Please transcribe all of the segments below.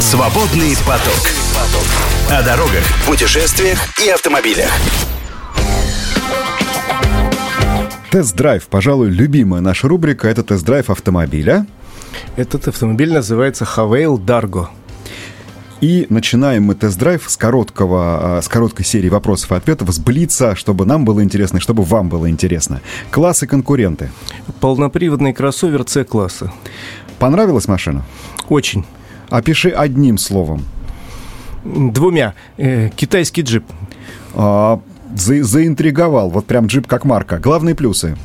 Свободный поток. О дорогах, путешествиях и автомобилях. Тест-драйв, пожалуй, любимая наша рубрика. Это тест-драйв автомобиля. Этот автомобиль называется Haval Dargo. И начинаем мы тест-драйв с, короткого, а, с короткой серии вопросов и ответов, с Блица, чтобы нам было интересно и чтобы вам было интересно. Классы конкуренты. Полноприводный кроссовер С-класса. Понравилась машина? Очень. Опиши одним словом. Двумя. Э, китайский джип. А, за, заинтриговал. Вот прям джип как марка. Главные плюсы.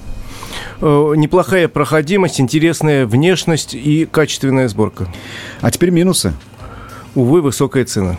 Э, неплохая проходимость, интересная внешность и качественная сборка. А теперь минусы. Увы, высокая цена.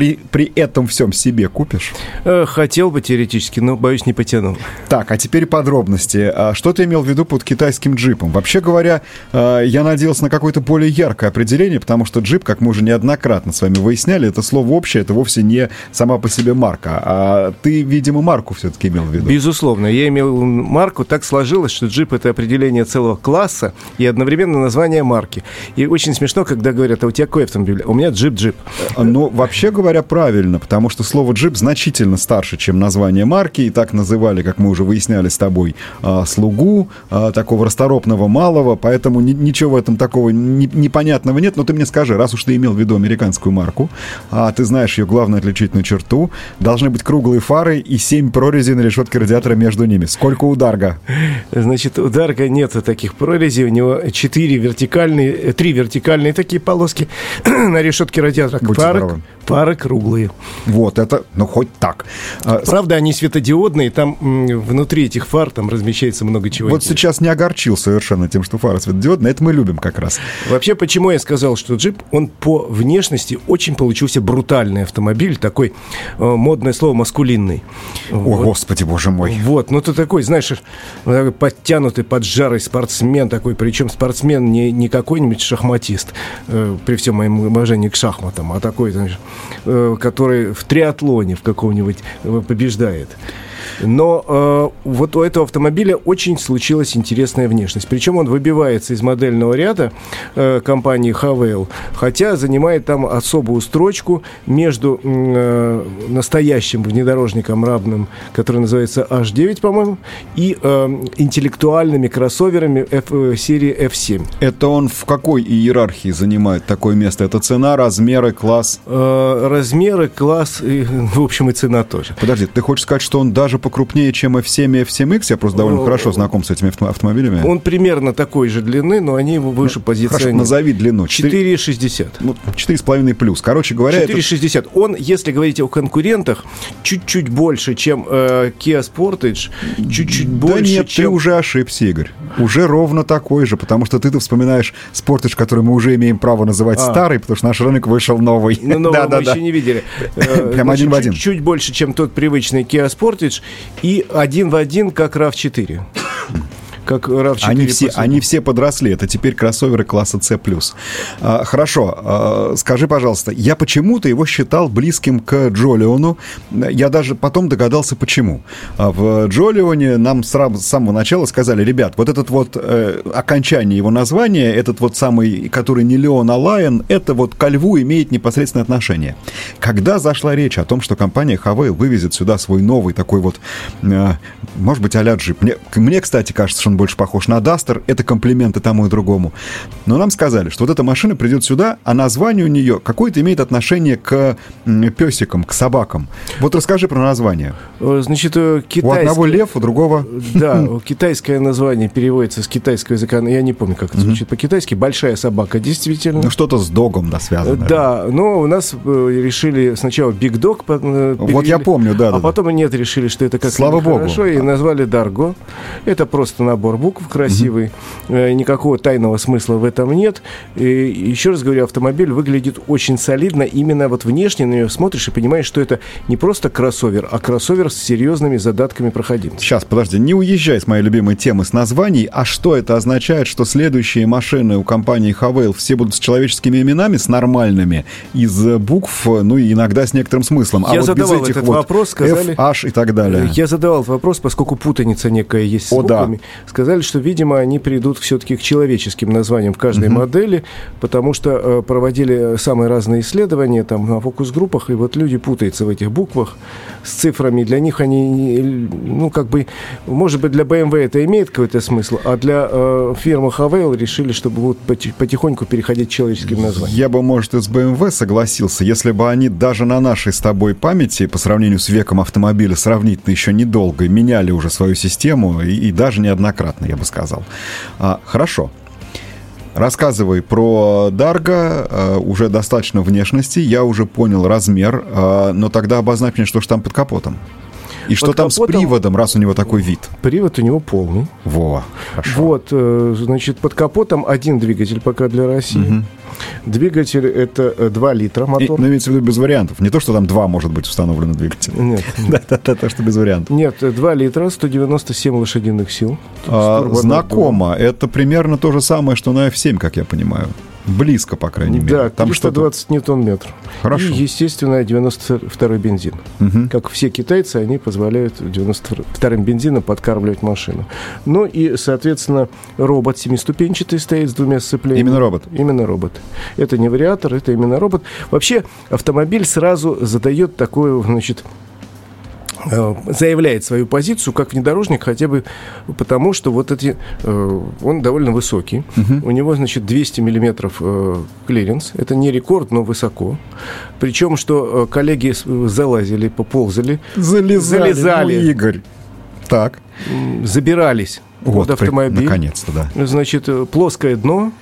При, при этом всем себе купишь? Э, хотел бы теоретически, но, боюсь, не потянул. Так, а теперь подробности. А что ты имел в виду под китайским джипом? Вообще говоря, э, я надеялся на какое-то более яркое определение, потому что джип, как мы уже неоднократно с вами выясняли, это слово общее, это вовсе не сама по себе марка. А ты, видимо, марку все-таки имел в виду. Безусловно. Я имел марку. Так сложилось, что джип — это определение целого класса и одновременно название марки. И очень смешно, когда говорят, а у тебя какой автомобиль? У меня джип-джип. Ну, вообще говоря, правильно, потому что слово джип значительно старше, чем название марки, и так называли, как мы уже выясняли с тобой, а, слугу, а, такого расторопного малого, поэтому ни, ничего в этом такого не, непонятного нет, но ты мне скажи, раз уж ты имел в виду американскую марку, а ты знаешь ее главную отличительную черту, должны быть круглые фары и семь прорезей на решетке радиатора между ними. Сколько у Дарга? Значит, у Дарга нет таких прорезей, у него четыре вертикальные, три вертикальные такие полоски на решетке радиатора. Будьте Пара, здоровы. пара круглые. Вот это, ну хоть так. А, Правда, они светодиодные, там внутри этих фар там размещается много чего. Вот сейчас не огорчил совершенно тем, что фара светодиодная, это мы любим как раз. Вообще, почему я сказал, что джип, он по внешности очень получился брутальный автомобиль, такой э, модное слово маскулинный. О, Вот. господи, боже мой. Вот, ну ты такой, знаешь, такой подтянутый, поджарый спортсмен такой, причем спортсмен не, не какой-нибудь шахматист, э, при всем моем уважении к шахматам, а такой, знаешь, э, который в триатлоне в каком-нибудь э, побеждает. Но э, вот у этого автомобиля очень случилась интересная внешность. Причем он выбивается из модельного ряда э, компании Хавейл, хотя занимает там особую строчку между э, настоящим внедорожником равным, который называется H9, по-моему, и э, интеллектуальными кроссоверами F, э, серии F7. Это он в какой иерархии занимает такое место? Это цена, размеры, класс? Э, размеры, класс, и, в общем, и цена тоже. Подожди, ты хочешь сказать, что он даже покрупнее, чем F7 и F7X? Я просто довольно О, хорошо знаком с этими авто- автомобилями. Он примерно такой же длины, но они его выше Хорошо, позиционируют. назови длину. Четыре- 4,60. Ну, 4,5 плюс. Короче говоря, это... 4,60. Он, если говорить о конкурентах, чуть-чуть больше, чем э, Kia Sportage, чуть-чуть больше, да нет, чем... ты уже ошибся, Игорь. Уже ровно такой же, потому что ты-то вспоминаешь спортаж, который мы уже имеем право называть А. старый, потому что наш рынок вышел новый. Ну, нового да, да, мы да. еще не видели. Э, Прям один в один. Чуть, чуть больше, чем тот привычный Kia Sportage, и один в один, как RAV4. Как RAV4. Они все, они все подросли. Это теперь кроссоверы класса C+. А, хорошо. А, скажи, пожалуйста, я почему-то его считал близким к Джолиону. Я даже потом догадался, почему. А в Джолионе нам сразу, с самого начала сказали, ребят, вот этот вот э, окончание его названия, этот вот самый, который не Леон, а Лайон, это вот ко льву имеет непосредственное отношение. Когда зашла речь о том, что компания Хавейл вывезет сюда свой новый такой вот, э, может быть, а-ля джип. Мне, мне, кстати, кажется, что он больше похож на Дастер. Это комплименты тому и другому. Но нам сказали, что вот эта машина придет сюда, а название у нее какое-то имеет отношение к песикам, к собакам. Вот расскажи про название. Э, Значит, э, У одного лев, у другого... Да, китайское название переводится с китайского языка. Я не помню, как это звучит по-китайски. Большая собака, действительно. Ну, что-то с догом, да, связано. Да, но у нас э, решили сначала Big Dog э, Вот я помню, да, А да, да. потом нет, решили, что это как Слава богу. хорошо, и назвали Дарго. Это просто набор букв красивый. Э, Никакого тайного смысла в этом нет. И еще раз говорю, автомобиль выглядит очень солидно. Именно вот внешне на нее смотришь и понимаешь, что это не просто кроссовер, а кроссовер с серьезными задатками проходимости. Сейчас, подожди, не уезжай с моей любимой темы с названий. А что это означает, что следующие машины у компании Хавейл все будут с человеческими именами, с нормальными, из э, букв, ну и иногда с некоторым смыслом. а Я вот задавал без этих этот вот вопрос, сказали- F, H и так далее. Я задавал этот вопрос, поскольку путаница некая есть с О, да. Сказали, что, видимо, они придут все-таки к человеческим названиям в каждой угу. модели, потому что э, проводили самые разные исследования там на фокус-группах, и вот люди путаются в этих буквах с цифрами. Для них они, ну, как бы, может быть, для BMW это имеет какой-то смысл, а для э, фирмы Havail решили, чтобы вот потихоньку переходить к человеческим названиям. Я бы, может, и с BMW согласился, если бы они даже на нашей с тобой памяти по сравнению с веком автомобиля сравнительно еще недолго меняли уже свою систему и, и даже неоднократно, я бы сказал. А, хорошо. Рассказывай про Дарго, э, уже достаточно внешности, я уже понял размер, э, но тогда обозначь мне, что же там под капотом. И что там капотом, с приводом, раз у него такой вид? Привод у него полный. Во, хорошо. Вот, э, значит, под капотом один двигатель пока для России. Угу. Двигатель это 2 литра мотор. И, ну, имеется в виду без вариантов. Не то, что там 2 может быть установлено двигатель. Нет. Да-да-да, то, что без вариантов. Нет, 2 литра, 197 лошадиных сил. А, знакомо. Это примерно то же самое, что на F7, как я понимаю. Близко, по крайней мере. Да, там 320 ньютон-метр. Хорошо. И, естественно, 92-й бензин. Угу. Как все китайцы, они позволяют 92-м бензином подкармливать машину. Ну и, соответственно, робот семиступенчатый стоит с двумя сцеплениями. Именно робот? Именно робот. Это не вариатор, это именно робот. Вообще, автомобиль сразу задает такое, значит, заявляет свою позицию как внедорожник хотя бы потому, что вот эти... Э, он довольно высокий. Угу. У него, значит, 200 миллиметров э, клиренс. Это не рекорд, но высоко. Причем, что коллеги залазили, поползали. Залезали. Залезали. Ну, Игорь. Так. Забирались вот, под автомобиль. Наконец-то, да. Значит, плоское дно,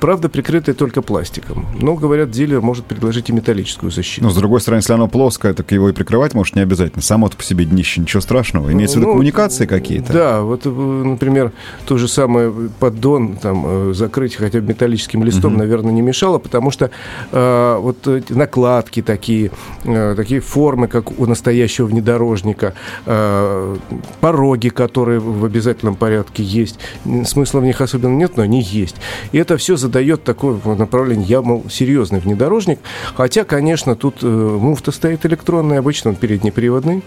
Правда, прикрытое только пластиком. Но, говорят, дилер может предложить и металлическую защиту. Но, с другой стороны, если оно плоское, так его и прикрывать может не обязательно. Само по себе днище, ничего страшного. Имеется в виду ну, коммуникации какие-то? Да, вот, э, например, то же самое поддон там, э, закрыть хотя бы металлическим листом, угу. наверное, не мешало, потому что э, вот накладки такие, э, такие формы, как у настоящего внедорожника, э, пороги, которые в обязательном порядке есть. Смысла в них особенно нет, но они есть. И это все задает такое направление, я, мол, серьезный внедорожник. Хотя, конечно, тут э, муфта стоит электронная, обычно он переднеприводный.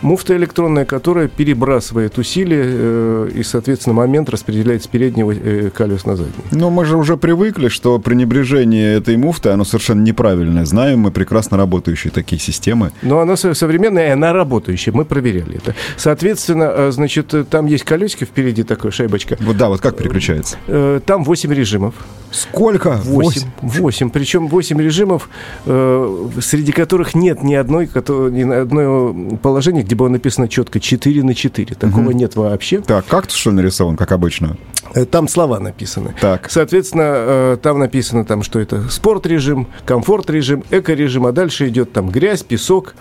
Муфта электронная, которая перебрасывает усилия э, и, соответственно, момент распределяет с переднего э, колес на задний. Но мы же уже привыкли, что пренебрежение этой муфты, оно совершенно неправильное. Знаем мы прекрасно работающие такие системы. Но она современная, и она работающая. Мы проверяли это. Соответственно, э, значит, там есть колесики впереди, такая шайбочка. Вот да, вот как переключается? Э, там 8 режимов режимов. Сколько? Восемь. Восемь. Причем восемь режимов, э, среди которых нет ни одной, ни одной положения, где было написано четко 4 на 4. Такого угу. нет вообще. Так, как что нарисован, как обычно? Э, там слова написаны. Так. Соответственно, э, там написано, там, что это спорт-режим, комфорт-режим, эко-режим, а дальше идет там грязь, песок,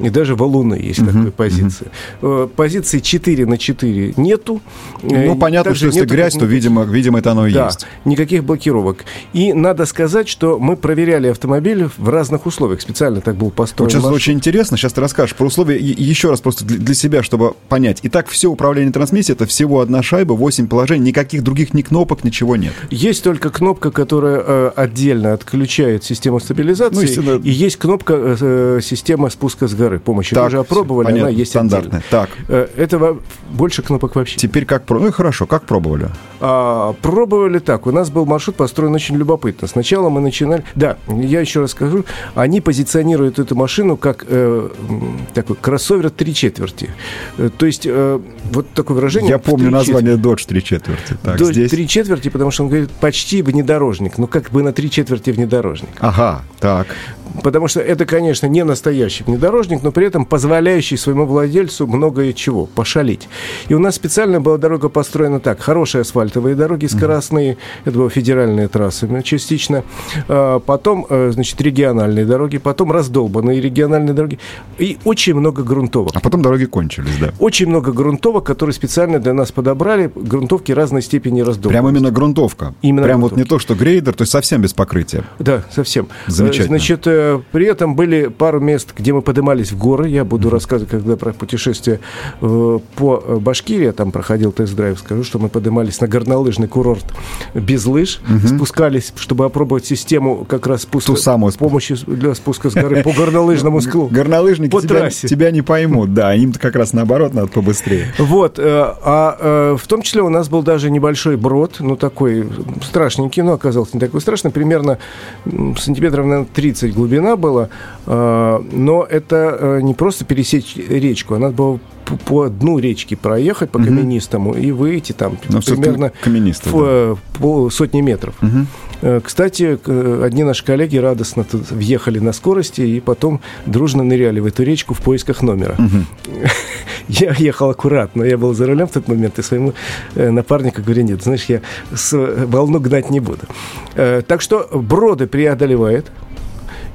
и даже валуны есть uh-huh, такой позиции. Uh-huh. Позиции 4 на 4 нету. Ну, э, понятно, что если грязь, то, видимо, видимо, это оно и да, есть. никаких блокировок. И надо сказать, что мы проверяли автомобиль в разных условиях. Специально так был построен. Вот сейчас очень интересно. Сейчас ты расскажешь про условия. И еще раз просто для себя, чтобы понять. Итак, все управление трансмиссией это всего одна шайба, 8 положений, никаких других ни кнопок, ничего нет. Есть только кнопка, которая э, отдельно отключает систему стабилизации. Ну, и есть кнопка э, э система спуска с горы помощи. Так, Мы уже опробовали, понятно, она есть стандартная. Отдельно. Так. Э, это больше кнопок вообще. Теперь как... Ну хорошо, как пробовали? А, пробовали так. У нас был маршрут построен очень любопытно. Сначала мы начинали... Да, я еще раз скажу. Они позиционируют эту машину как э, такой кроссовер три четверти. Э, то есть э, вот такое выражение... Я помню название Dodge три четверти. Так, Dodge здесь... три четверти, потому что он говорит почти внедорожник. Ну как бы на три четверти внедорожник. Ага, так. Потому что это, конечно, не настоящий внедорожник, но при этом позволяющий своему владельцу многое чего, пошалить. И у нас специально была дорога построена так. Хорошие асфальтовые дороги, скоростные, это были федеральные трассы частично. А, потом, э, значит, региональные дороги, потом раздолбанные региональные дороги. И очень много грунтовок. А потом дороги кончились, да. Очень много грунтовок, которые специально для нас подобрали. Грунтовки разной степени раздолбанности. Прям именно грунтовка? Именно Прям грунтовки. вот не то, что грейдер, то есть совсем без покрытия? Да, совсем. Замечательно. Значит, э, э, при этом были пару мест, где мы поднимались в горы. Я буду mm-hmm. рассказывать, когда про путешествие э, по Башкирии, я там проходил тест-драйв, скажу, что мы поднимались на горнолыжный курорт без лыж, mm-hmm. спускались, чтобы опробовать систему как раз спуска, Ту самую. с помощью для спуска с горы по горнолыжному склу. Горнолыжники по тебя, трассе. тебя не поймут, да, им как раз наоборот надо побыстрее. Вот, э, а э, в том числе у нас был даже небольшой брод, ну такой страшненький, но оказался не такой страшный, примерно сантиметров, наверное, 30 глубина была, э, но это не просто пересечь речку, она была по дну речки проехать по каменистому mm-hmm. и выйти там Но примерно в, да. по сотни метров. Mm-hmm. Кстати, одни наши коллеги радостно тут въехали на скорости и потом дружно ныряли в эту речку в поисках номера. Mm-hmm. Я ехал аккуратно, я был за рулем в тот момент, и своему э, напарнику говорю, нет, знаешь, я волну гнать не буду. Так что броды преодолевает,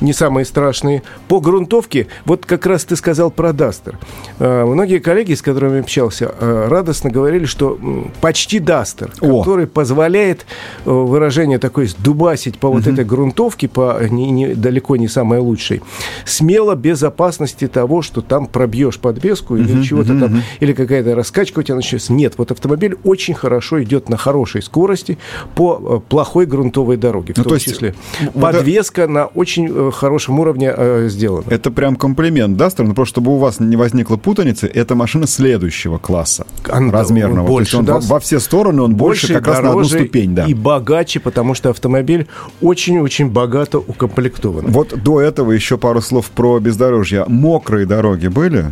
не самые страшные. По грунтовке, вот как раз ты сказал про Дастер. Э, многие коллеги, с которыми общался, э, радостно говорили, что почти Дастер, который позволяет э, выражение такое дубасить по вот угу. этой грунтовке, по не, не, далеко не самой лучшей, смело без опасности того, что там пробьешь подвеску угу, или чего-то угу, там, угу. или какая-то раскачка у тебя начнется. Нет, вот автомобиль очень хорошо идет на хорошей скорости по плохой грунтовой дороге, в ну, том то есть, числе. Подвеска вот... на очень хорошем уровне э, сделано. Это прям комплимент Дастер, но просто чтобы у вас не возникло путаницы, это машина следующего класса он, размерного. Больше, он да, во, во все стороны он больше, больше как раз на одну ступень. Да. И богаче, потому что автомобиль очень-очень богато укомплектован. Вот до этого еще пару слов про бездорожье. Мокрые дороги были?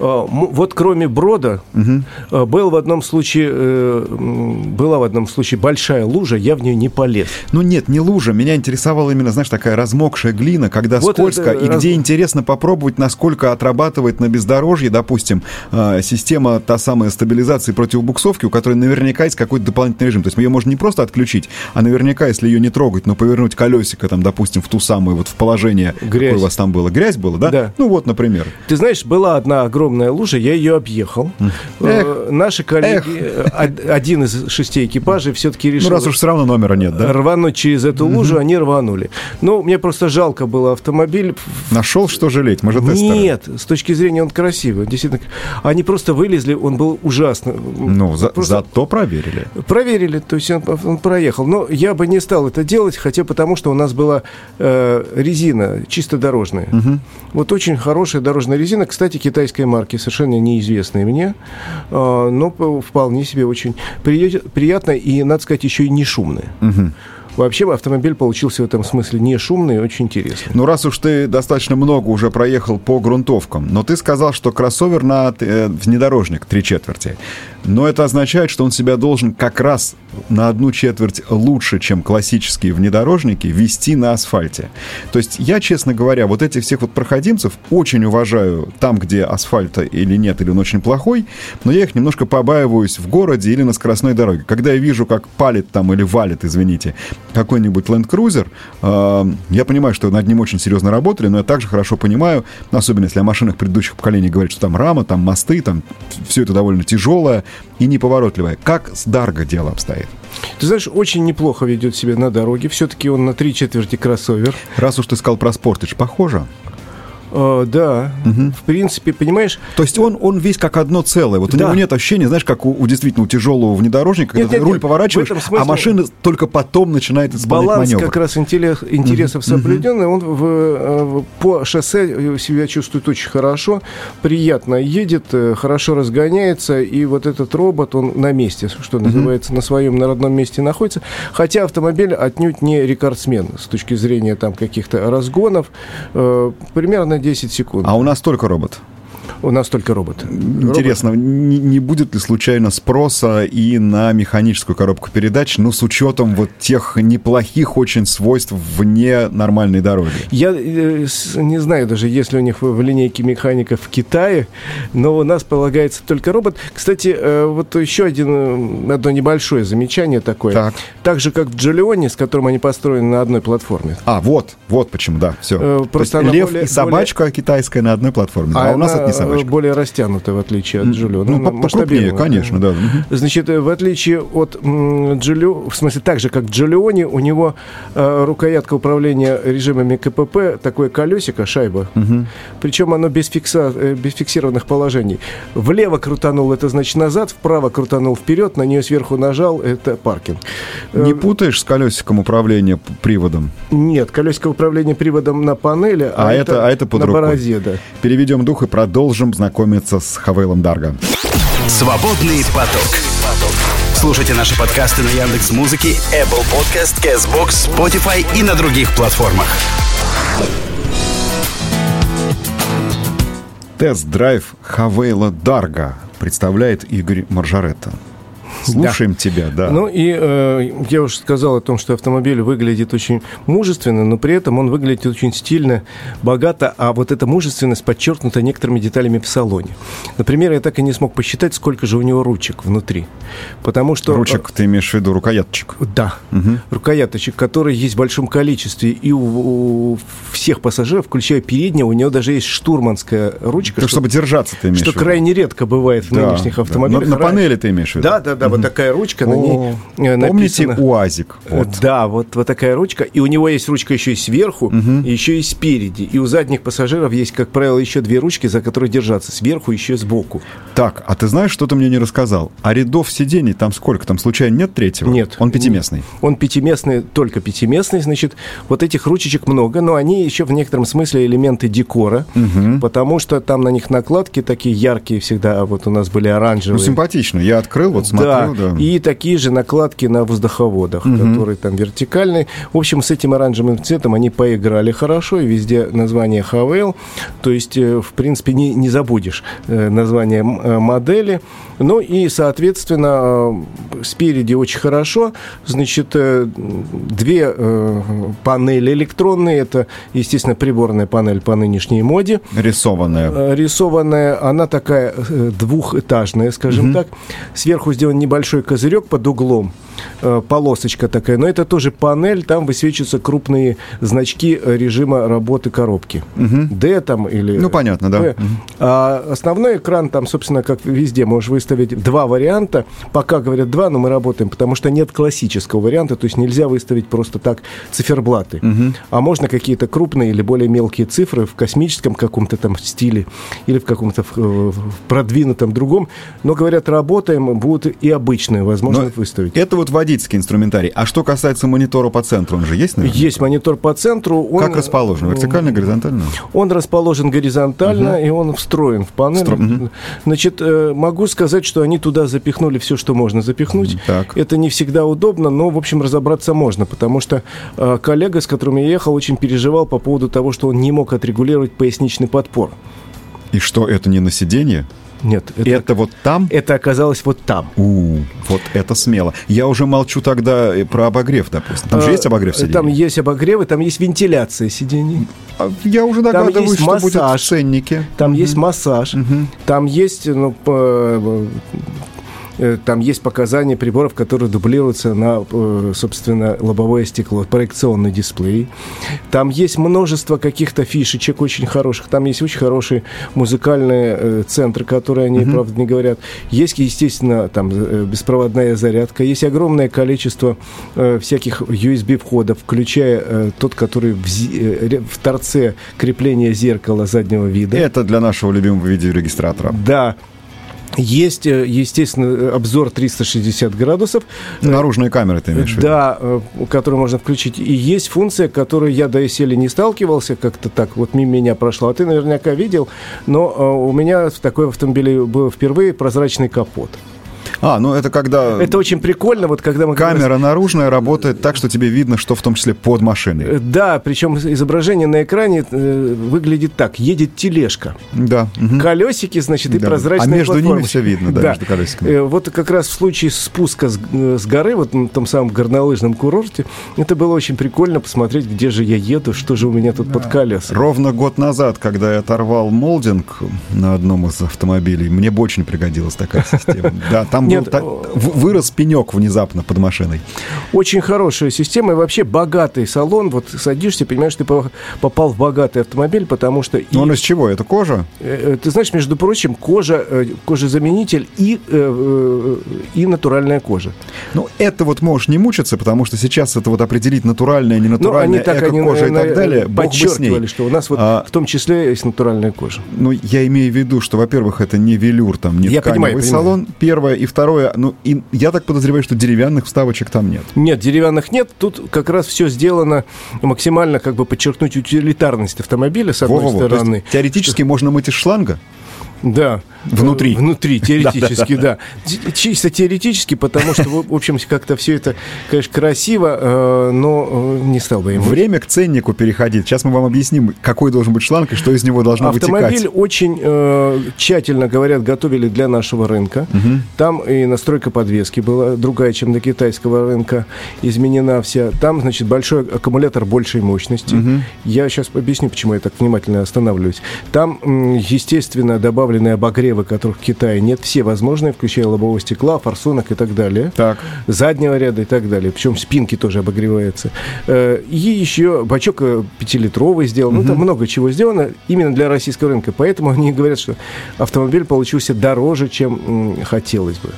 А, вот кроме Брода угу. был в одном случае э, была в одном случае большая лужа, я в нее не полез. Ну нет, не лужа. Меня интересовала именно, знаешь, такая размокшая глина, глина, когда вот скользко, и раз... где интересно попробовать, насколько отрабатывает на бездорожье, допустим, а, система та самая стабилизации противобуксовки, у которой наверняка есть какой-то дополнительный режим. То есть ее можно не просто отключить, а наверняка, если ее не трогать, но повернуть колесико, там, допустим, в ту самую, вот в положение, Грязь. какое у вас там было. Грязь была, да? Да. Ну вот, например. Ты знаешь, была одна огромная лужа, я ее объехал. Э, Эх. Наши коллеги, Эх. один из шести экипажей все-таки решил... Ну раз уж все равно номера нет, да? Рвануть через эту лужу, они рванули. Ну, мне просто жалко был автомобиль. Нашел, что жалеть? Мы же тестеры. Нет, с точки зрения он красивый. Действительно, они просто вылезли, он был ужасно. Ну, за, просто... зато проверили. Проверили, то есть он, он проехал. Но я бы не стал это делать, хотя потому, что у нас была э, резина чисто дорожная. Угу. Вот очень хорошая дорожная резина, кстати, китайской марки, совершенно неизвестная мне, э, но вполне себе очень приятная и, надо сказать, еще и не шумная. Угу. Вообще автомобиль получился в этом смысле не шумный и очень интересный. Ну, раз уж ты достаточно много уже проехал по грунтовкам, но ты сказал, что кроссовер на э, внедорожник три четверти. Но это означает, что он себя должен как раз на одну четверть лучше, чем классические внедорожники, вести на асфальте. То есть я, честно говоря, вот этих всех вот проходимцев очень уважаю там, где асфальта или нет, или он очень плохой, но я их немножко побаиваюсь в городе или на скоростной дороге. Когда я вижу, как палит там или валит, извините, какой-нибудь Land Cruiser, э, я понимаю, что над ним очень серьезно работали, но я также хорошо понимаю, особенно если о машинах предыдущих поколений говорят, что там рама, там мосты, там все это довольно тяжелое, и неповоротливая. Как с Дарго дело обстоит? Ты знаешь, очень неплохо ведет себя на дороге. Все-таки он на три четверти кроссовер. Раз уж ты сказал про Sportage, похоже? Uh, да, угу. в принципе, понимаешь... То есть он, он весь как одно целое. Вот да. у него нет ощущения, знаешь, как у, у действительно у тяжелого внедорожника, нет, когда нет, ты руль нет. поворачиваешь, а смысле... а машина только потом начинает исполнять Баланс маневр. как раз интерес, интересов угу. соблюденный. Он в, в, по шоссе себя чувствует очень хорошо, приятно едет, э, хорошо разгоняется, и вот этот робот, он на месте, что называется, угу. на своем, на родном месте находится. Хотя автомобиль отнюдь не рекордсмен с точки зрения там каких-то разгонов. Э, примерно 10 секунд. А у нас только робот. У нас только робот. Интересно, робот. Не, не будет ли случайно спроса и на механическую коробку передач, ну, с учетом вот тех неплохих очень свойств вне нормальной дороги? Я э, не знаю даже, есть ли у них в линейке механиков в Китае, но у нас полагается только робот. Кстати, э, вот еще один, одно небольшое замечание такое. Так. так же, как в Джолионе, с которым они построены на одной платформе. А, вот, вот почему, да, все. Э, просто лев более, и собачка более... китайская на одной платформе, а, а у нас это не собачка тачка. более растянутая, в отличие от Джулио. Ну, по- покрупнее, конечно, да. Значит, э, в отличие от Джулио, в смысле, так же, как Джулиони, у него э, рукоятка управления режимами КПП, такое колесико, шайба. Причем оно без, фикса, э, без фиксированных положений. Влево крутанул, это значит назад, вправо крутанул вперед, на нее сверху нажал, это паркинг. Не Э, путаешь с колесиком управления приводом? Нет, колесико управления приводом на панели, А это- а это под на рукой. бороде, да. Переведем дух и продолжим знакомиться с Хавейлом Дарго. Свободный поток. Слушайте наши подкасты на Яндекс Музыке, Apple Podcast, Castbox, Spotify и на других платформах. Тест-драйв Хавейла Дарго представляет Игорь Маржаретта. Слушаем тебя, да. Ну и э, я уже сказал о том, что автомобиль выглядит очень мужественно, но при этом он выглядит очень стильно, богато, а вот эта мужественность подчеркнута некоторыми деталями в салоне. Например, я так и не смог посчитать, сколько же у него ручек внутри. Потому что... Ручек, ты имеешь в виду рукояточек? Да, рукояточек, которые есть в большом количестве, и у, у всех пассажиров, включая переднего, у него даже есть штурманская ручка, Так, что, чтобы держаться, ты имеешь что в виду? крайне редко бывает в Да, нынешних да. автомобилях. На, на Раньше- панели ты имеешь в виду? Да, да, да, вот такая ручка, на ней э, Помните. УАЗик? Вот. Да, вот, вот такая ручка. И у него есть ручка еще и сверху, еще и спереди. И у задних пассажиров есть, как правило, еще две ручки, за которые держаться. Сверху еще сбоку. Так, а ты знаешь, что ты мне не рассказал? А рядов сидений там сколько? Там случайно нет третьего? Нет. Он пятиместный. Он пятиместный, только пятиместный, значит, вот этих ручечек много, но они еще в некотором смысле элементы декора, потому что там на них накладки такие яркие всегда, а вот у нас были Ну, оранжевые. симпатично. Я открыл, вот смотрю, да. И такие же накладки на воздуховодах, которые там вертикальные. В общем, с этим оранжевым цветом они поиграли хорошо, и везде название Хавейл. То есть, э, в принципе, не, не забудешь э, название э, модели. Ну и, соответственно, спереди очень хорошо. Значит, две панели электронные. Это, естественно, приборная панель по нынешней моде. Рисованная. Рисованная, она такая двухэтажная, скажем так. Сверху сделан небольшой козырек под углом, полосочка такая, но это тоже панель, там высвечиваются крупные значки э, режима работы коробки. D там или... Ну, понятно, да. P. А основной экран там, собственно, как везде, можешь выставить два варианта. Пока говорят два, но мы работаем, потому что нет классического варианта, то есть нельзя выставить просто так циферблаты. А можно какие-то крупные или более мелкие цифры в космическом каком-то там стиле или в каком-то э, продвинутом другом. Но, говорят, работаем, будут и обычные возможно Но выставить. Это вот водительский инструментарий. А что касается монитора по центру, он же есть, наверное? Есть монитор по центру. Он, Как расположен? Вертикально, горизонтально? Он расположен горизонтально, и он встроен в панель. Встро- мгм. Значит, э, могу сказать, что они туда запихнули все, что можно запихнуть. Так. Это не всегда удобно, но, в общем, разобраться можно, потому что э, коллега, с которым я ехал, очень переживал по поводу того, что он не мог отрегулировать поясничный подпор. И что, это не на сиденье? Нет, это, Это, вот там? это оказалось вот там. У, вот это смело. Я уже молчу тогда э, про обогрев, допустим. Там же Э, есть обогрев сидений? Там есть обогревы, там есть вентиляция сидений. А Я уже Там догадываюсь, есть что будет в массаж. ценнике. Там есть массаж, там есть, ну, по- э, там есть показания приборов, которые дублируются на, э, собственно, лобовое стекло, проекционный дисплей. Там есть множество каких-то фишечек очень хороших. Там есть очень хорошие музыкальные э, центры, которые они, правда, не говорят. Есть, естественно, там э, беспроводная зарядка. Есть огромное количество э, всяких USB-входов, включая э, тот, который в, э, в торце крепления зеркала заднего вида. Это для нашего любимого видеорегистратора. Да. Есть, э, естественно, обзор 360 градусов. Наружные камеры ты имеешь в виду? Да, э, которую можно включить. И есть функция, которую я до доселе не сталкивался, как-то так вот мимо меня прошла. А ты наверняка видел, но э, у меня в такой автомобиле был впервые прозрачный капот. А, ну это когда Это очень прикольно, вот когда мы... камера наружная работает так, что тебе видно, что в том числе под Э, машиной. Да, причем изображение на экране э, выглядит так. Едет тележка. Да. мгм. Колесики, значит, и Да. прозрачные А между ними платформы. всё видно, да, между колесиками. Э, Вот как раз в случае спуска с, э, с горы, вот на том самом горнолыжном курорте, это было очень прикольно посмотреть, где же я еду, что же у меня тут под колесом. Ровно год назад, когда я оторвал молдинг на одном из автомобилей, мне бы очень пригодилась такая система. Да, там Нет, так, вырос пенек внезапно под машиной. Очень хорошая система и вообще богатый салон. Вот садишься, понимаешь, ты попал в богатый автомобиль, потому что... Но он из чего? Это кожа? Э, ты знаешь, между прочим, кожа, кожезаменитель и, и натуральная кожа. Ну, это вот можешь не мучиться, потому что сейчас это вот определить натуральная, не натуральная, ну, эко-кожа и так далее, бог бы с ней. что у нас вот а, в том числе есть натуральная кожа. Ну, я имею в виду, что, во-первых, это не велюр, там, не я тканевый понимаю, салон, понимаю. первое, и второе, ну, и я так подозреваю, что деревянных вставочек там нет. Нет, деревянных нет, тут как раз все сделано максимально, как бы, подчеркнуть утилитарность автомобиля, с одной Во-во-во. стороны. теоретически что... можно мыть из шланга? Да. Внутри. Внутри, теоретически, да. Чисто теоретически, потому что, в общем, как-то все это, конечно, красиво, э, но э, не стал бы им. Время к ценнику переходить. Сейчас мы вам объясним, какой должен быть шланг и что из него должно вытекать. Автомобиль очень э, тщательно, говорят, готовили для нашего рынка. Там и настройка подвески была другая, чем на китайского рынка, изменена вся. Там, значит, большой аккумулятор большей мощности. Я сейчас объясню, почему я так внимательно останавливаюсь. Там, естественно, добавлены обогрев обогревы, которых в Китае нет, все возможные, включая лобового стекла, форсунок и так далее. Так. Заднего ряда и так далее. Причем спинки тоже обогреваются. Э, и еще бачок э, пятилитровый сделан. Угу. Ну, там много чего сделано именно для российского рынка. Поэтому они говорят, что автомобиль получился дороже, чем хотелось бы.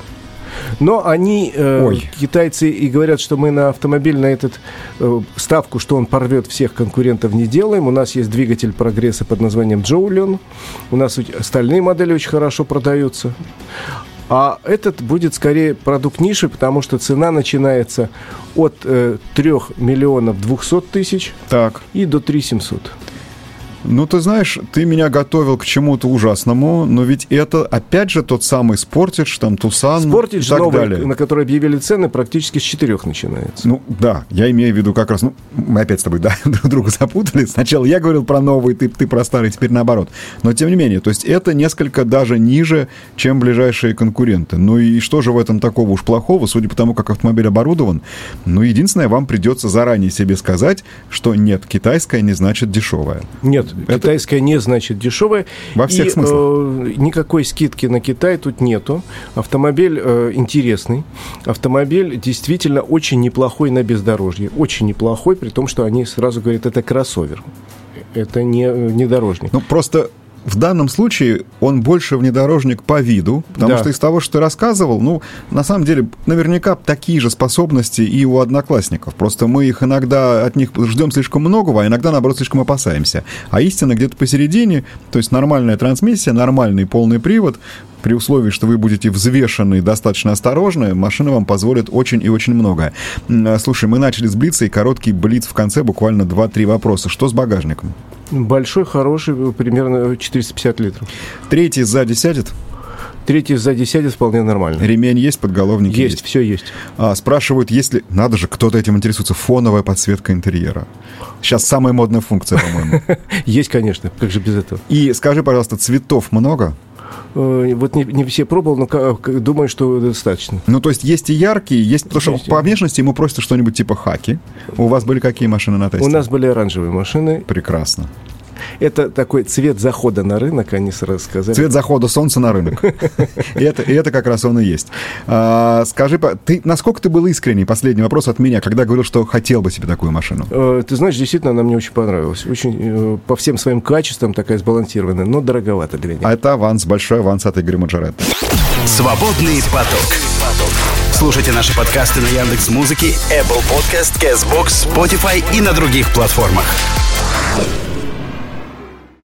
Но они, э, китайцы, и говорят, что мы на автомобиль, на этот э, ставку, что он порвет всех конкурентов, не делаем. У нас есть двигатель прогресса под названием Джоулион. У нас остальные модели очень хорошо продаются. А этот будет скорее продукт ниши, потому что цена начинается от э, 3 миллионов 200 тысяч так. и до 3 700. Ну, ты знаешь, ты меня готовил к чему-то ужасному, но ведь это, опять же, тот самый Спортидж, там, Тусан Спортидж и так новый, далее. на который объявили цены, практически с четырех начинается. Ну, да, я имею в виду как раз, ну, мы опять с тобой, да, друг друга запутали. Сначала я говорил про новый, ты, ты про старый, теперь наоборот. Но, тем не менее, то есть это несколько даже ниже, чем ближайшие конкуренты. Ну и что же в этом такого уж плохого, судя по тому, как автомобиль оборудован? Ну, единственное, вам придется заранее себе сказать, что нет, китайская не значит дешевая. Нет, это... Китайская не значит дешевая. Во всех и, смыслах. Э, никакой скидки на Китай тут нету. Автомобиль э, интересный. Автомобиль действительно очень неплохой на бездорожье. Очень неплохой, при том, что они сразу говорят, это кроссовер. Это не внедорожник. Ну, просто в данном случае он больше внедорожник по виду, потому да. что из того, что ты рассказывал, ну, на самом деле, наверняка такие же способности и у одноклассников. Просто мы их иногда от них ждем слишком многого, а иногда, наоборот, слишком опасаемся. А истина где-то посередине, то есть нормальная трансмиссия, нормальный полный привод, при условии, что вы будете взвешены и достаточно осторожны, машина вам позволит очень и очень многое. Слушай, мы начали с Блица, и короткий Блиц в конце, буквально 2-3 вопроса. Что с багажником? Большой, хороший, примерно 450 литров. Третий сзади сядет? Третий сзади сядет вполне нормально. Ремень есть, подголовник есть? Есть, все есть. А, спрашивают, если... Надо же, кто-то этим интересуется. Фоновая подсветка интерьера. Сейчас самая модная функция, по-моему. Есть, конечно. Как же без этого? И скажи, пожалуйста, цветов много? Э, вот не, не все пробовал, но думаю, что достаточно. Ну, то есть есть и яркие, есть... Потому что есть. по внешности ему просят что-нибудь типа хаки. У вас были какие машины на тесте? У нас были оранжевые машины. Прекрасно. Это такой цвет захода на рынок, они сразу сказали. Цвет захода солнца на рынок. И это, и это как раз он и есть. А, скажи, ты, насколько ты был искренний, последний вопрос от меня, когда говорил, что хотел бы себе такую машину? Э, ты знаешь, действительно, она мне очень понравилась. Очень э, по всем своим качествам такая сбалансированная, но дороговато для. А это аванс, большой аванс от Игоря Маджоретта. Свободный поток. Слушайте наши подкасты на Яндекс Музыке, Apple Podcast, Castbox, Spotify и на других платформах.